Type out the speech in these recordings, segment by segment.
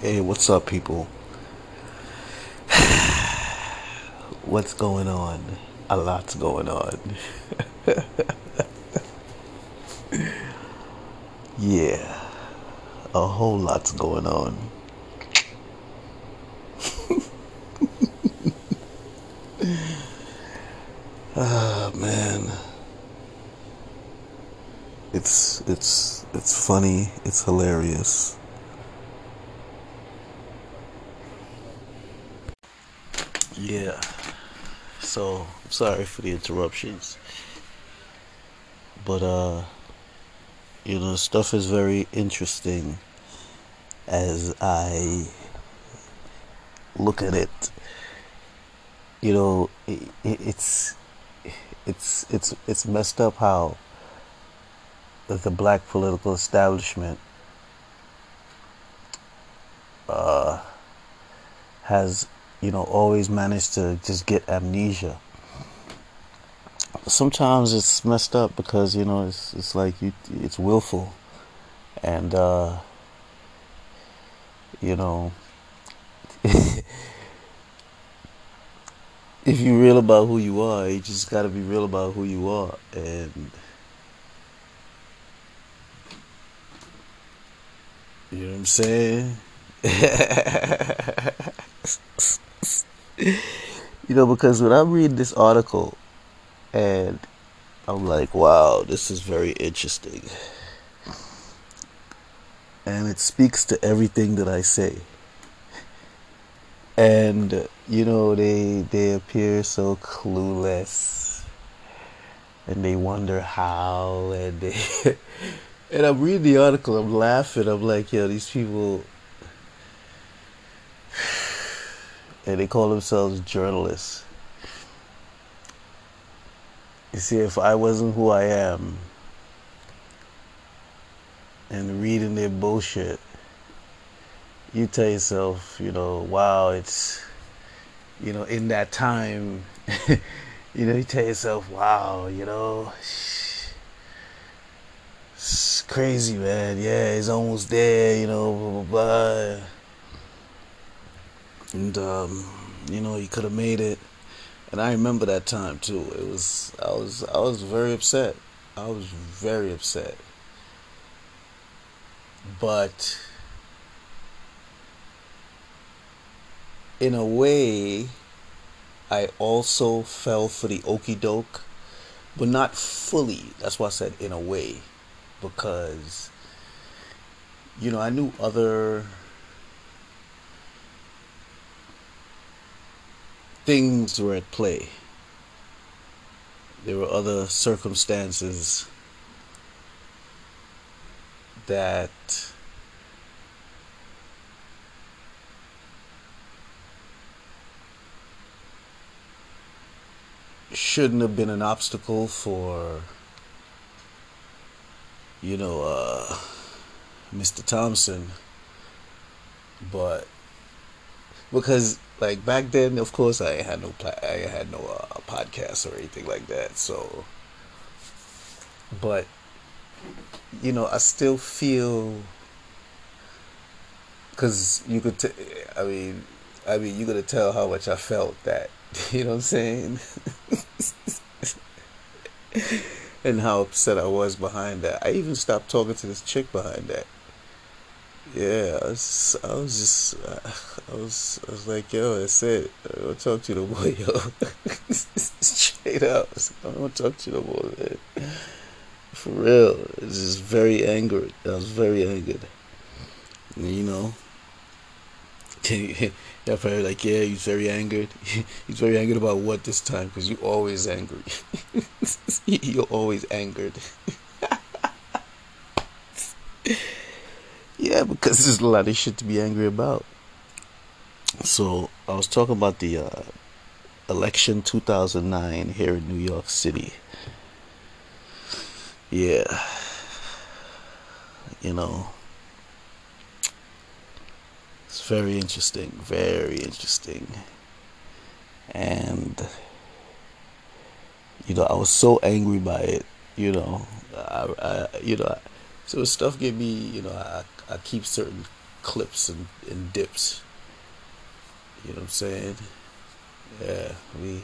Hey, what's up, people? What's going on? A lot's going on. yeah, a whole lot's going on. Ah, man. It's it's it's funny, it's hilarious. Yeah. So, sorry for the interruptions. But uh you know, stuff is very interesting as I look at it. You know, it, it's it's it's it's messed up how the black political establishment uh, has you know always manage to just get amnesia sometimes it's messed up because you know it's it's like you it's willful and uh, you know if you're real about who you are, you just got to be real about who you are. And, you know what I'm saying? you know, because when I read this article and I'm like, wow, this is very interesting. And it speaks to everything that I say and you know they they appear so clueless and they wonder how and they and I'm reading the article I'm laughing I'm like yo these people and they call themselves journalists you see if I wasn't who I am and reading their bullshit you tell yourself, you know, wow, it's, you know, in that time, you know, you tell yourself, wow, you know, it's crazy, man. Yeah, it's almost there, you know, blah, blah, blah. And, um, you know, you could have made it. And I remember that time too. It was, I was, I was very upset. I was very upset. But, in a way, I also fell for the okey doke, but not fully. That's why I said in a way, because, you know, I knew other things were at play. There were other circumstances that shouldn't have been an obstacle for you know uh, Mr. Thompson but because like back then of course I had no I had no uh, podcast or anything like that so but you know I still feel because you could t- I mean I mean you gotta tell how much I felt that You know what I'm saying? and how upset I was behind that. I even stopped talking to this chick behind that. Yeah, I was, I was just, I was, I was like, yo, that's it. I don't talk to you no more, yo. Straight up, I don't want to talk to you no more, man. For real, it's just very angered. I was very angered. You know, Yeah, probably like, yeah, he's very angered. he's very angered about what this time? Because you always angry. You're always angered. Yeah, because there's a lot of shit to be angry about. So I was talking about the uh, election 2009 here in New York City. Yeah, you know it's very interesting, very interesting. And, you know, I was so angry by it, you know. I, I you know, so stuff get me, you know, I, I keep certain clips and, and dips. You know what I'm saying? Yeah, we.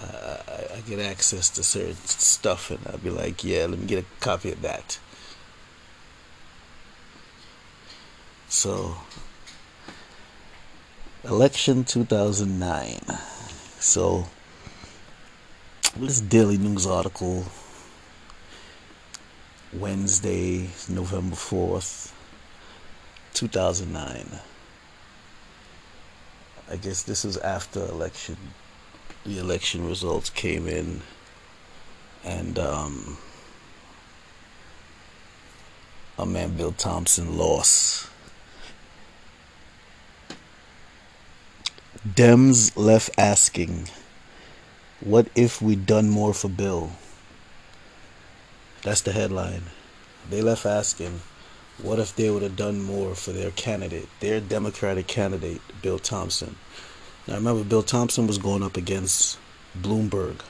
I, I, I get access to certain stuff, and I'll be like, yeah, let me get a copy of that. So, election 2009. So, this Daily News article, Wednesday, November 4th, 2009. I guess this was after election. The election results came in, and um, our man Bill Thompson lost. Dems left asking, What if we'd done more for Bill? That's the headline. They left asking, What if they would have done more for their candidate, their Democratic candidate, Bill Thompson? Now remember, Bill Thompson was going up against Bloomberg,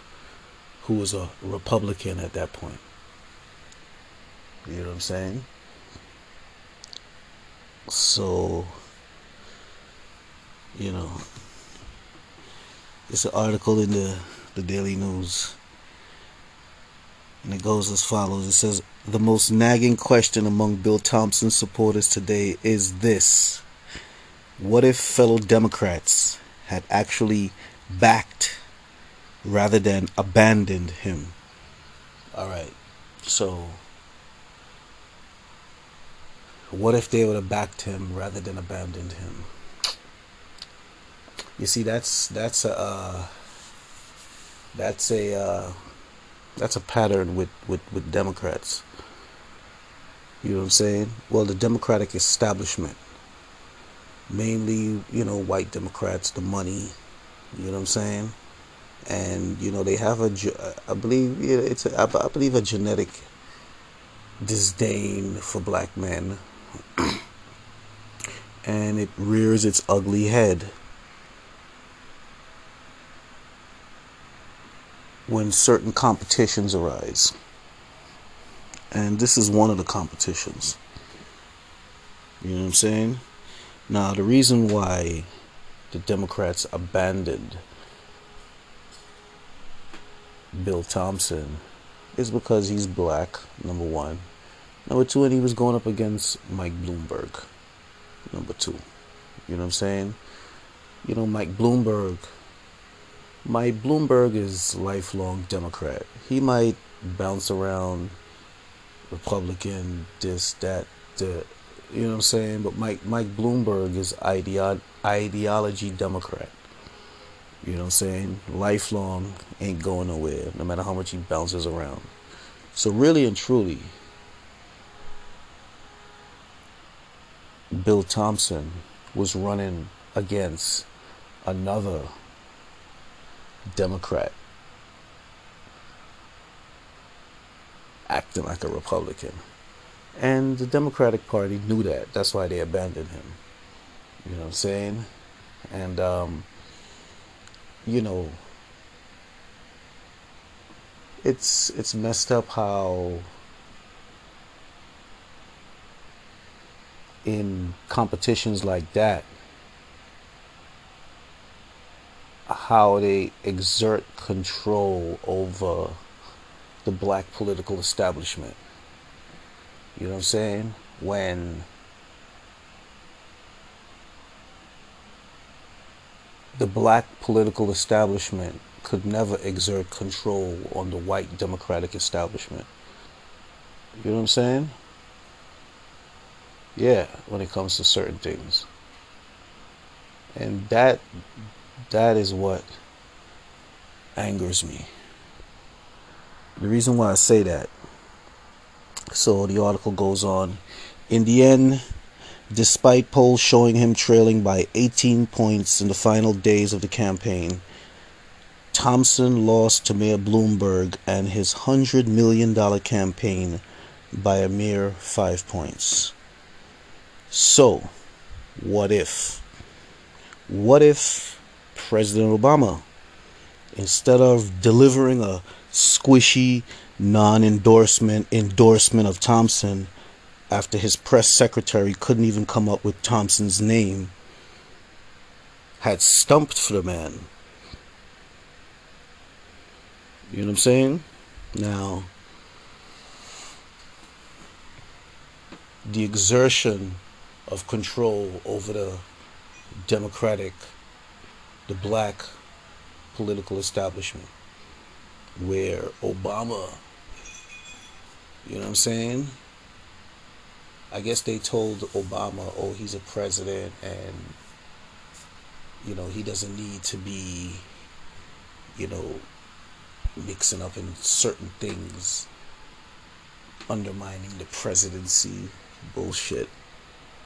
who was a Republican at that point. You know what I'm saying? So, you know, it's an article in the, the Daily News. And it goes as follows It says, The most nagging question among Bill Thompson's supporters today is this What if fellow Democrats had actually backed rather than abandoned him? All right. So, what if they would have backed him rather than abandoned him? You see, that's that's a uh, that's a uh, that's a pattern with, with, with Democrats. You know what I'm saying? Well, the Democratic establishment, mainly you know white Democrats, the money. You know what I'm saying? And you know they have a, I believe it's a, I believe a genetic disdain for black men, and it rears its ugly head when certain competitions arise. And this is one of the competitions. You know what I'm saying? Now, the reason why the Democrats abandoned Bill Thompson is because he's black, number one. Number two, and he was going up against Mike Bloomberg, number two. You know what I'm saying? You know, Mike Bloomberg my Bloomberg is lifelong Democrat. He might bounce around Republican, this, that, the, you know what I'm saying? But Mike Mike Bloomberg is ideo- ideology Democrat. You know what I'm saying? Lifelong, ain't going nowhere, no matter how much he bounces around. So really and truly, Bill Thompson was running against another Democrat acting like a Republican. And the Democratic Party knew that. That's why they abandoned him. You know what I'm saying? And, um, you know, it's it's messed up how in competitions like that how they exert control over the black political establishment. You know what I'm saying? When the black political establishment could never exert control on the white democratic establishment. You know what I'm saying? Yeah, when it comes to certain things. And that that is what angers me. The reason why I say that, so the article goes on. In the end, despite polls showing him trailing by 18 points in the final days of the campaign, Thompson lost to Mayor Bloomberg and his $100 million campaign by a mere five points. So, what if? What if President Obama. Instead of delivering a squishy non endorsement endorsement of Thompson, after his press secretary couldn't even come up with Thompson's name, had stumped for the man. You know what I'm saying? Now, the exertion of control over the Democratic, the black political establishment, where Obama, you know what I'm saying? I guess they told Obama, oh, he's a president and, you know, he doesn't need to be, you know, mixing up in certain things, undermining the presidency bullshit.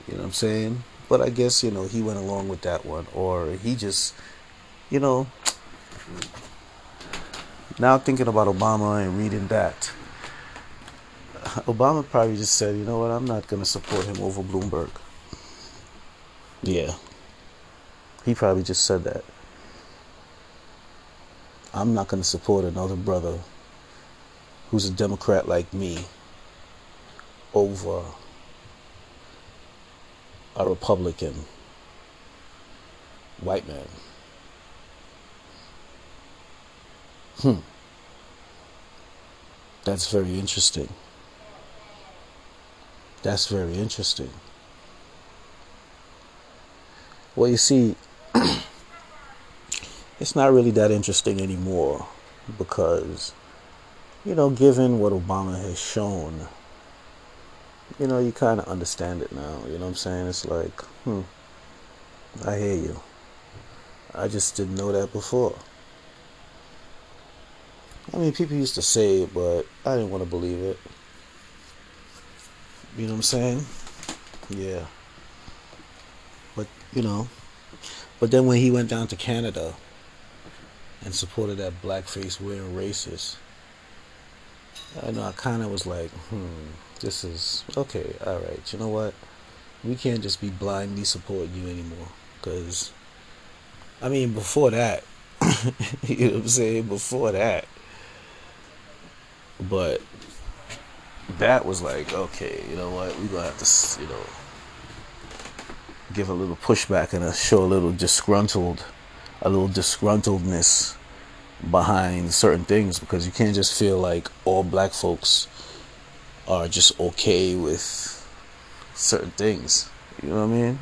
You know what I'm saying? But I guess, you know, he went along with that one. Or he just, you know, now thinking about Obama and reading that, Obama probably just said, you know what, I'm not going to support him over Bloomberg. Yeah. He probably just said that. I'm not going to support another brother who's a Democrat like me over a Republican white man. Hmm. That's very interesting. That's very interesting. Well, you see, it's not really that interesting anymore because, you know, given what Obama has shown, you know, you kind of understand it now. You know what I'm saying? It's like, hmm, I hear you. I just didn't know that before. I mean, people used to say it, but I didn't want to believe it. You know what I'm saying? Yeah. But, you know, but then when he went down to Canada and supported that blackface wearing racist, I know I kind of was like, hmm, this is okay, all right. You know what? We can't just be blindly supporting you anymore. Because, I mean, before that, you know what I'm saying? Before that, but that was like, okay, you know what? We're going to have to, you know, give a little pushback and show a little disgruntled, a little disgruntledness behind certain things because you can't just feel like all black folks are just okay with certain things. You know what I mean?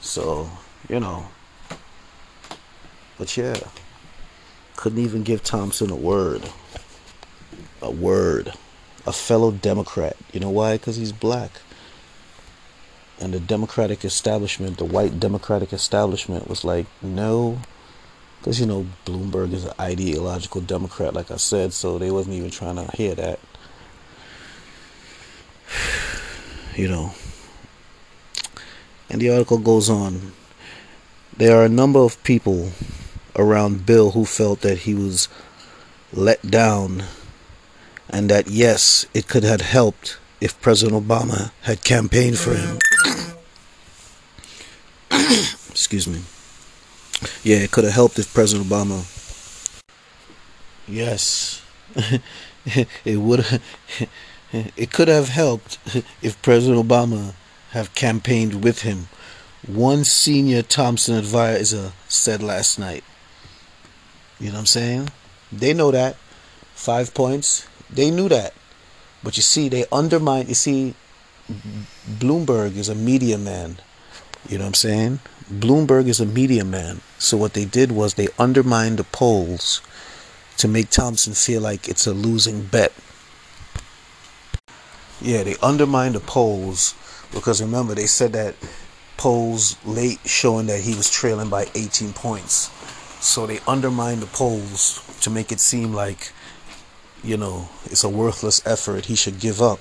So, you know. But yeah. Couldn't even give Thompson a word. A word. A fellow Democrat. You know why? Because he's black. And the Democratic establishment, the white Democratic establishment, was like, no. Because, you know, Bloomberg is an ideological Democrat, like I said, so they wasn't even trying to hear that. you know. And the article goes on. There are a number of people around Bill who felt that he was let down and that yes, it could have helped if President Obama had campaigned for him. Excuse me. Yeah, it could have helped if President Obama. Yes, it would. It could have helped if President Obama have campaigned with him. One senior Thompson advisor said last night. You know what I'm saying? They know that. Five points. They knew that. But you see, they undermine. You see, Bloomberg is a media man. You know what I'm saying? Bloomberg is a media man. So what they did was they undermined the polls to make Thompson feel like it's a losing bet. Yeah, they undermined the polls because remember they said that polls late showing that he was trailing by 18 points. So they undermined the polls to make it seem like, you know, it's a worthless effort. He should give up.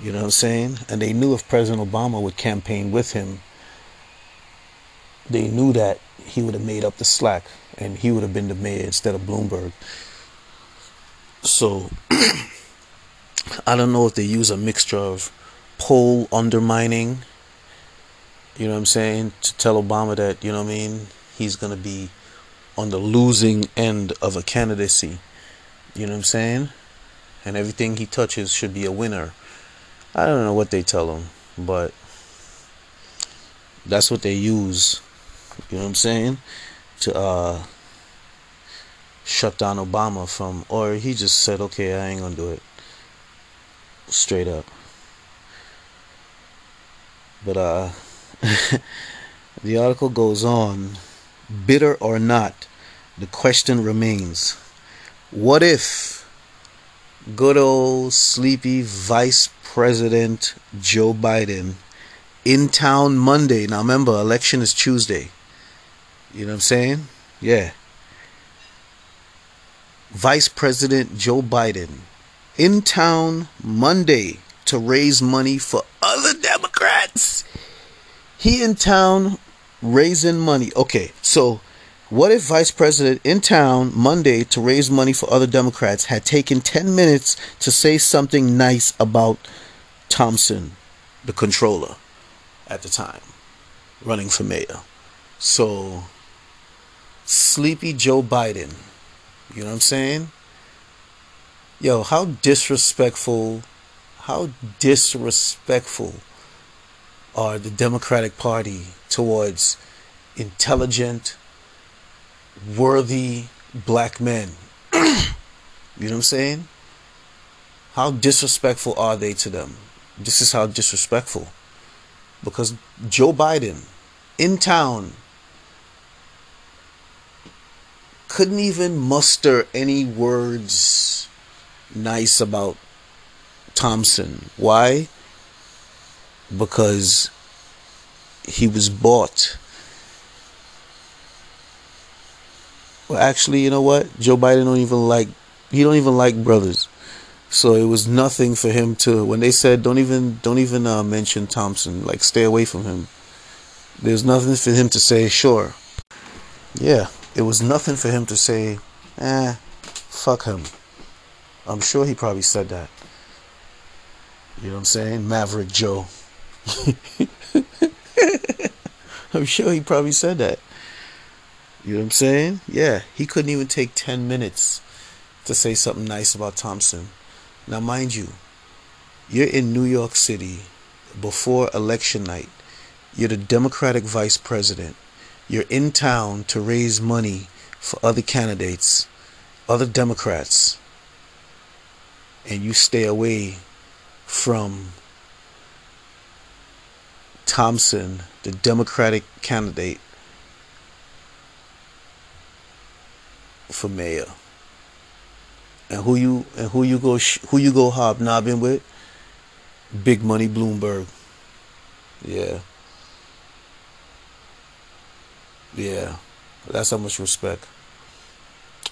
You know what I'm saying? And they knew if President Obama would campaign with him, they knew that he would have made up the slack and he would have been the mayor instead of Bloomberg. So I don't know if they use a mixture of poll undermining, you know what I'm saying, to tell Obama that, you know what I mean, he's going to be on the losing end of a candidacy. You know what I'm saying? And everything he touches should be a winner. I don't know what they tell him, but that's what they use. You know what I'm saying? To uh, shut down Obama from, or he just said, okay, I ain't gonna do it. Straight up. But uh, the article goes on. Bitter or not, the question remains: What if good old sleepy Vice President Joe Biden in town Monday? Now remember, election is Tuesday. You know what I'm saying? Yeah. Vice President Joe Biden in town Monday to raise money for other Democrats. He in town raising money. Okay, so what if Vice President in town Monday to raise money for other Democrats had taken 10 minutes to say something nice about Thompson, the controller at the time, running for mayor? So, sleepy Joe Biden, you know what I'm saying? Yo, how disrespectful, how disrespectful are the Democratic Party towards intelligent, worthy black men. you know what I'm saying? How disrespectful are they to them? This is how disrespectful. Because Joe Biden in town couldn't even muster any words nice about Thompson. Why? Because he was bought. Well, actually, you know what? Joe Biden don't even like he don't even like brothers. So it was nothing for him to when they said don't even don't even uh, mention Thompson, like stay away from him. There's nothing for him to say, sure. Yeah, it was nothing for him to say, eh, fuck him. I'm sure he probably said that. You know what I'm saying? Maverick Joe. I'm sure he probably said that. You know what I'm saying? Yeah, he couldn't even take 10 minutes to say something nice about Thompson. Now, mind you, you're in New York City before election night. You're the Democratic vice president. You're in town to raise money for other candidates, other Democrats, and you stay away from Thompson, the Democratic candidate for mayor. And who you and who you go who you go hobnobbing with? Big Money Bloomberg. Yeah. Yeah. That's how much respect.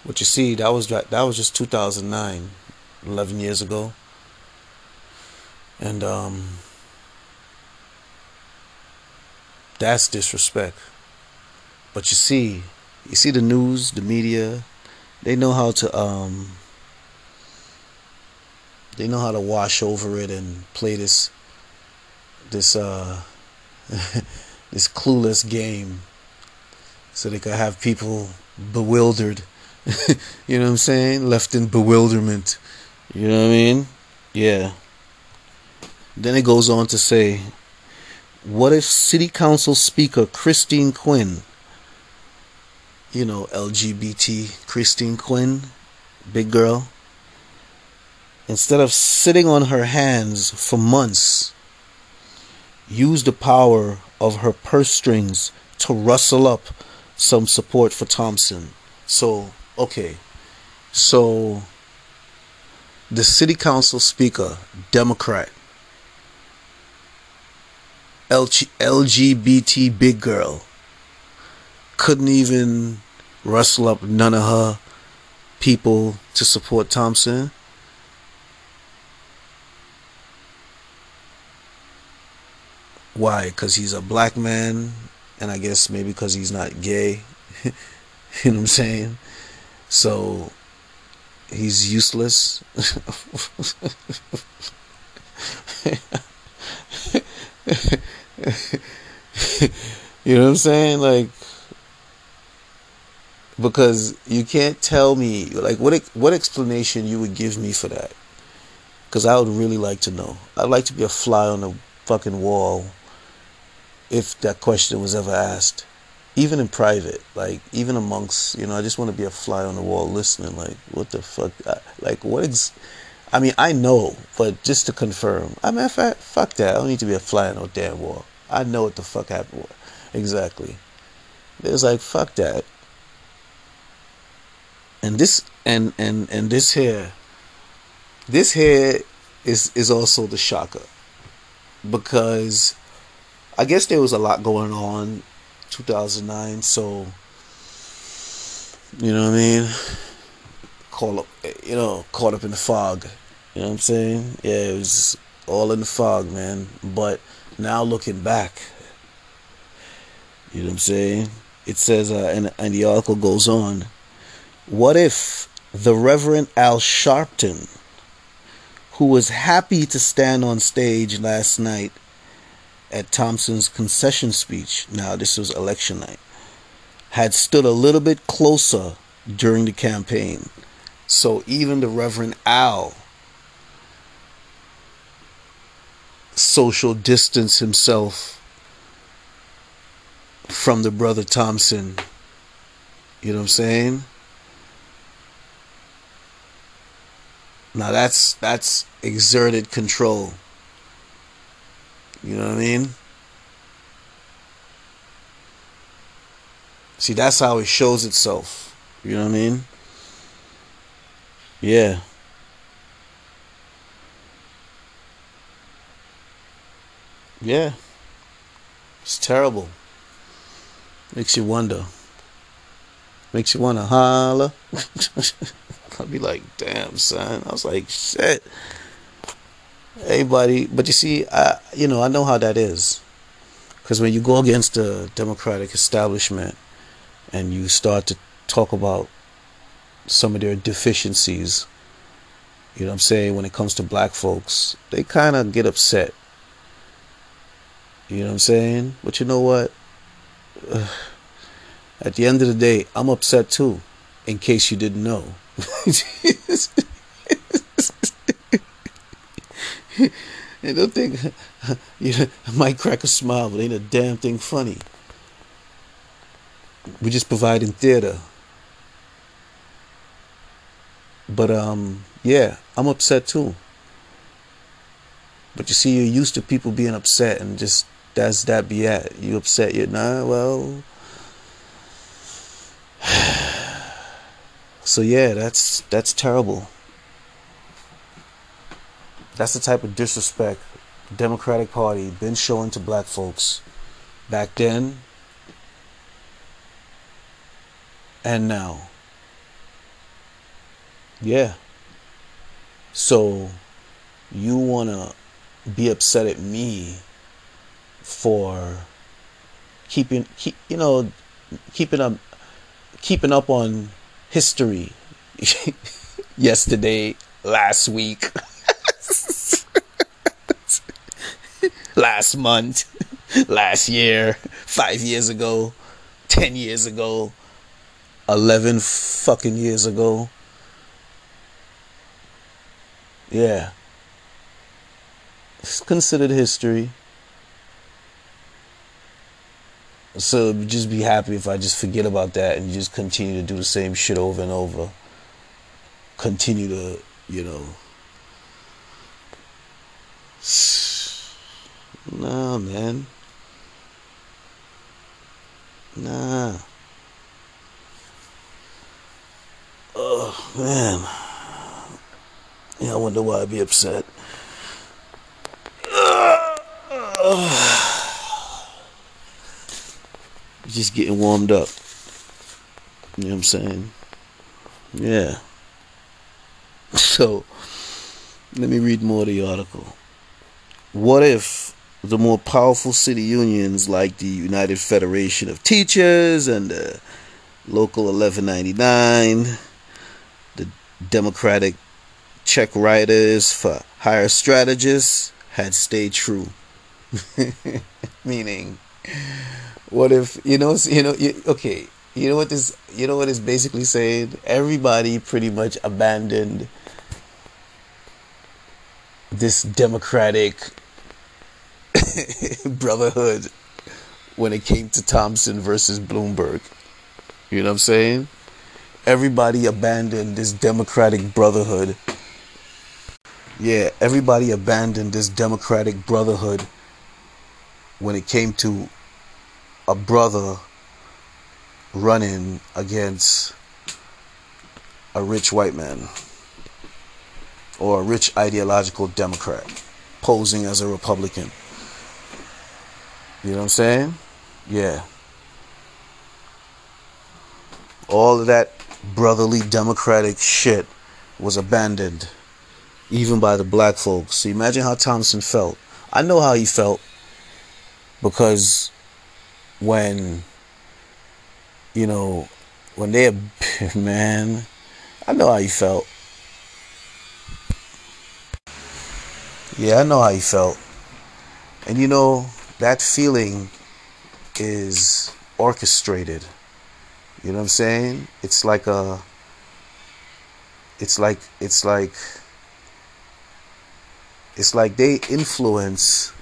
But you see, that was that was just 2009, 11 years ago. And um that's disrespect. But you see, you see the news, the media, they know how to um they know how to wash over it and play this this uh this clueless game so they could have people bewildered. You know what I'm saying? Left in bewilderment. You know what I mean? Yeah. Then it goes on to say what if city council speaker Christine Quinn you know LGBT Christine Quinn big girl instead of sitting on her hands for months, use the power of her purse strings to rustle up some support for Thompson. So, okay. So, the city council speaker, Democrat, LGBT big girl, couldn't even rustle up none of her people to support Thompson. Why? Because he's a black man, and I guess maybe because he's not gay. you know what I'm saying? So he's useless. you know what I'm saying? Like, because you can't tell me like what what explanation you would give me for that. Because I would really like to know. I'd like to be a fly on the fucking wall if that question was ever asked. Even in private, like, even amongst, you know, I just want to be a fly on the wall listening. Like, what the fuck? Uh, like, what ex- I mean, I know, but just to confirm, I mean, fuck that. I don't need to be a fly on no damn wall. I know what the fuck happened. Exactly. It was like, fuck that. And this, and, and, and this here, this here is, is also the shocker. Because I guess there was a lot going on 2009, so you know what I mean? Call up, you know, caught up in the fog. You know what I'm saying? Yeah, it was all in the fog, man. But now looking back, you know what I'm saying? It says, uh, and, and the article goes on. What if the Reverend Al Sharpton, who was happy to stand on stage last night at Thompson's concession speech, now this was election night, had stood a little bit closer during the campaign. So even the Reverend Al social distance himself from the brother Thompson. You know what I'm saying? Now that's that's exerted control. You know what I mean? See, that's how it shows itself. You know what I mean? Yeah. Yeah. It's terrible. Makes you wonder. Makes you wanna holler. I'll be like, damn, son. I was like, shit. Buddy. But you see, I, you know, I know how that is. Because when you go against the Democratic establishment and you start to talk about some of their deficiencies, you know what I'm saying, when it comes to black folks, they kind of get upset. You know what I'm saying? But you know what? At the end of the day, I'm upset too, in case you didn't know. and don't think you know, I might crack a smile, but ain't a damn thing funny. We're just providing theater. But um, yeah, I'm upset too. But you see, you're used to people being upset, and just that's that be at. You upset, you're nah. Well, so yeah, that's that's terrible. That's the type of disrespect the Democratic Party been showing to black folks back then and now. Yeah. So you want to be upset at me for keeping keep, you know keeping up keeping up on history yesterday last week last month last year 5 years ago 10 years ago 11 fucking years ago. Yeah. It's considered history So just be happy if I just forget about that and just continue to do the same shit over and over. Continue to, you know. Nah, man. Nah. Oh, man. Yeah, I wonder why I'd be upset. Just getting warmed up. You know what I'm saying? Yeah. So, let me read more of the article. What if the more powerful city unions like the United Federation of Teachers and the Local 1199, the Democratic check writers for Higher strategists had stayed true? Meaning, what if you know? You know? You, okay. You know what this? You know what is basically saying? Everybody pretty much abandoned this democratic brotherhood when it came to Thompson versus Bloomberg. You know what I'm saying? Everybody abandoned this democratic brotherhood. Yeah, everybody abandoned this democratic brotherhood when it came to a brother running against a rich white man or a rich ideological Democrat posing as a Republican. You know what I'm saying? Yeah. All of that brotherly democratic shit was abandoned, even by the black folks. Imagine how Thompson felt. I know how he felt because when, you know, when they, man, I know how he felt. Yeah, I know how he felt. And you know, that feeling is orchestrated. You know what I'm saying? It's like a it's like it's like it's like they influence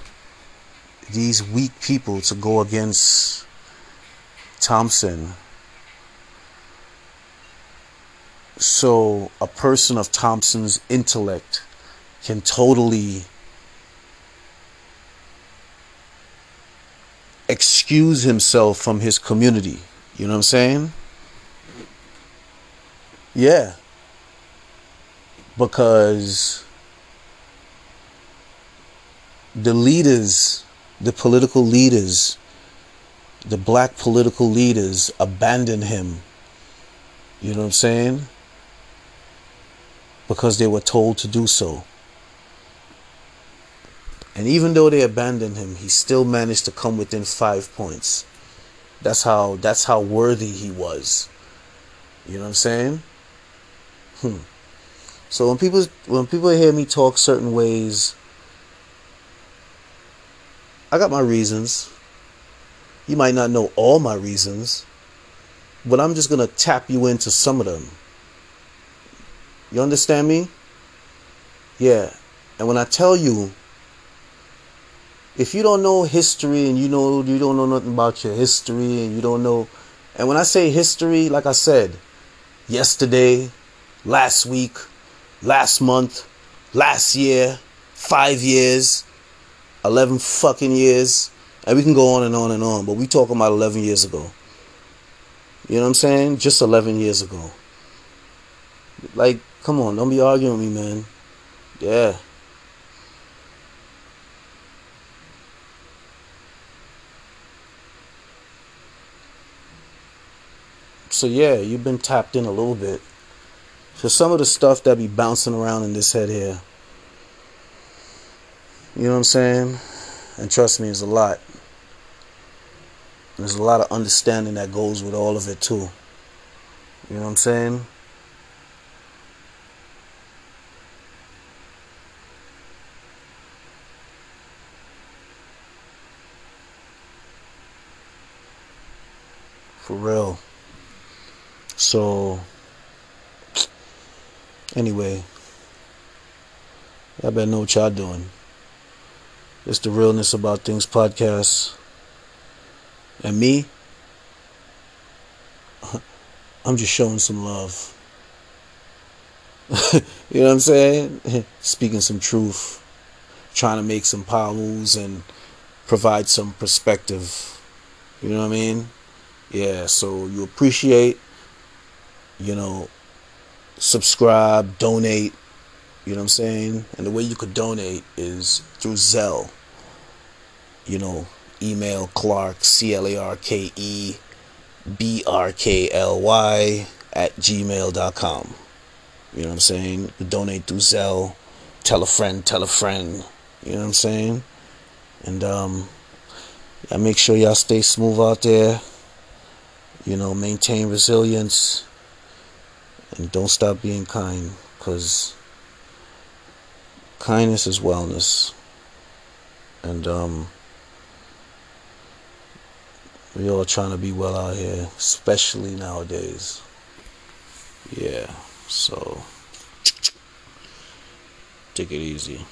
these weak people to go against Thompson. So a person of Thompson's intellect can totally excuse himself from his community. You know what I'm saying? Yeah. Because the leaders, the political leaders, the black political leaders abandoned him. You know what I'm saying? Because they were told to do so. And even though they abandoned him, he still managed to come within five points. That's how that's how worthy he was. You know what I'm saying? Hmm. So when people when people hear me talk certain ways, I got my reasons. You might not know all my reasons, but I'm just gonna tap you into some of them. You understand me? Yeah. And when I tell you if you don't know history and you know you don't know nothing about your history and you don't know and when I say history, like I said, yesterday, last week, last month, last year, five years, 11 fucking years, and we can go on and on and on, but we talking about 11 years ago. You know what I'm saying? Just 11 years ago. Like, come on, don't be arguing with me, man. Yeah. So yeah, you've been tapped in a little bit. So some of the stuff that be bouncing around in this head here. You know what I'm saying? And trust me, it's a lot. There's a lot of understanding that goes with all of it too. You know what I'm saying? For real. So, anyway, I better know what y'all doing. It's the Realness About Things podcast. And me, I'm just showing some love. you know what I'm saying? Speaking some truth, trying to make some power and provide some perspective. You know what I mean? Yeah, so you appreciate you know, subscribe, donate. You know what I'm saying? And the way you could donate is through Zelle. You know, email Clark, C L A R K E B R K L Y at gmail.com. You know what I'm saying? donate through Zelle. Tell a friend, tell a friend. You know what I'm saying? And um, I make sure y'all stay smooth out there. You know, maintain resilience and don't stop being kind because kindness is wellness and um we all trying to be well out here especially nowadays. Yeah so take it easy